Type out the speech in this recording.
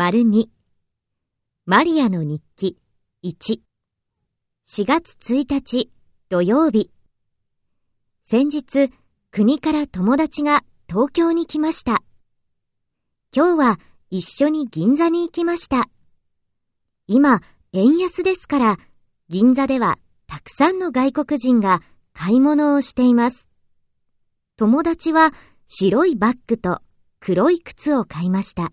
丸2マリアの日記1 4月1日土曜日先日国から友達が東京に来ました。今日は一緒に銀座に行きました。今、円安ですから、銀座ではたくさんの外国人が買い物をしています。友達は白いバッグと黒い靴を買いました。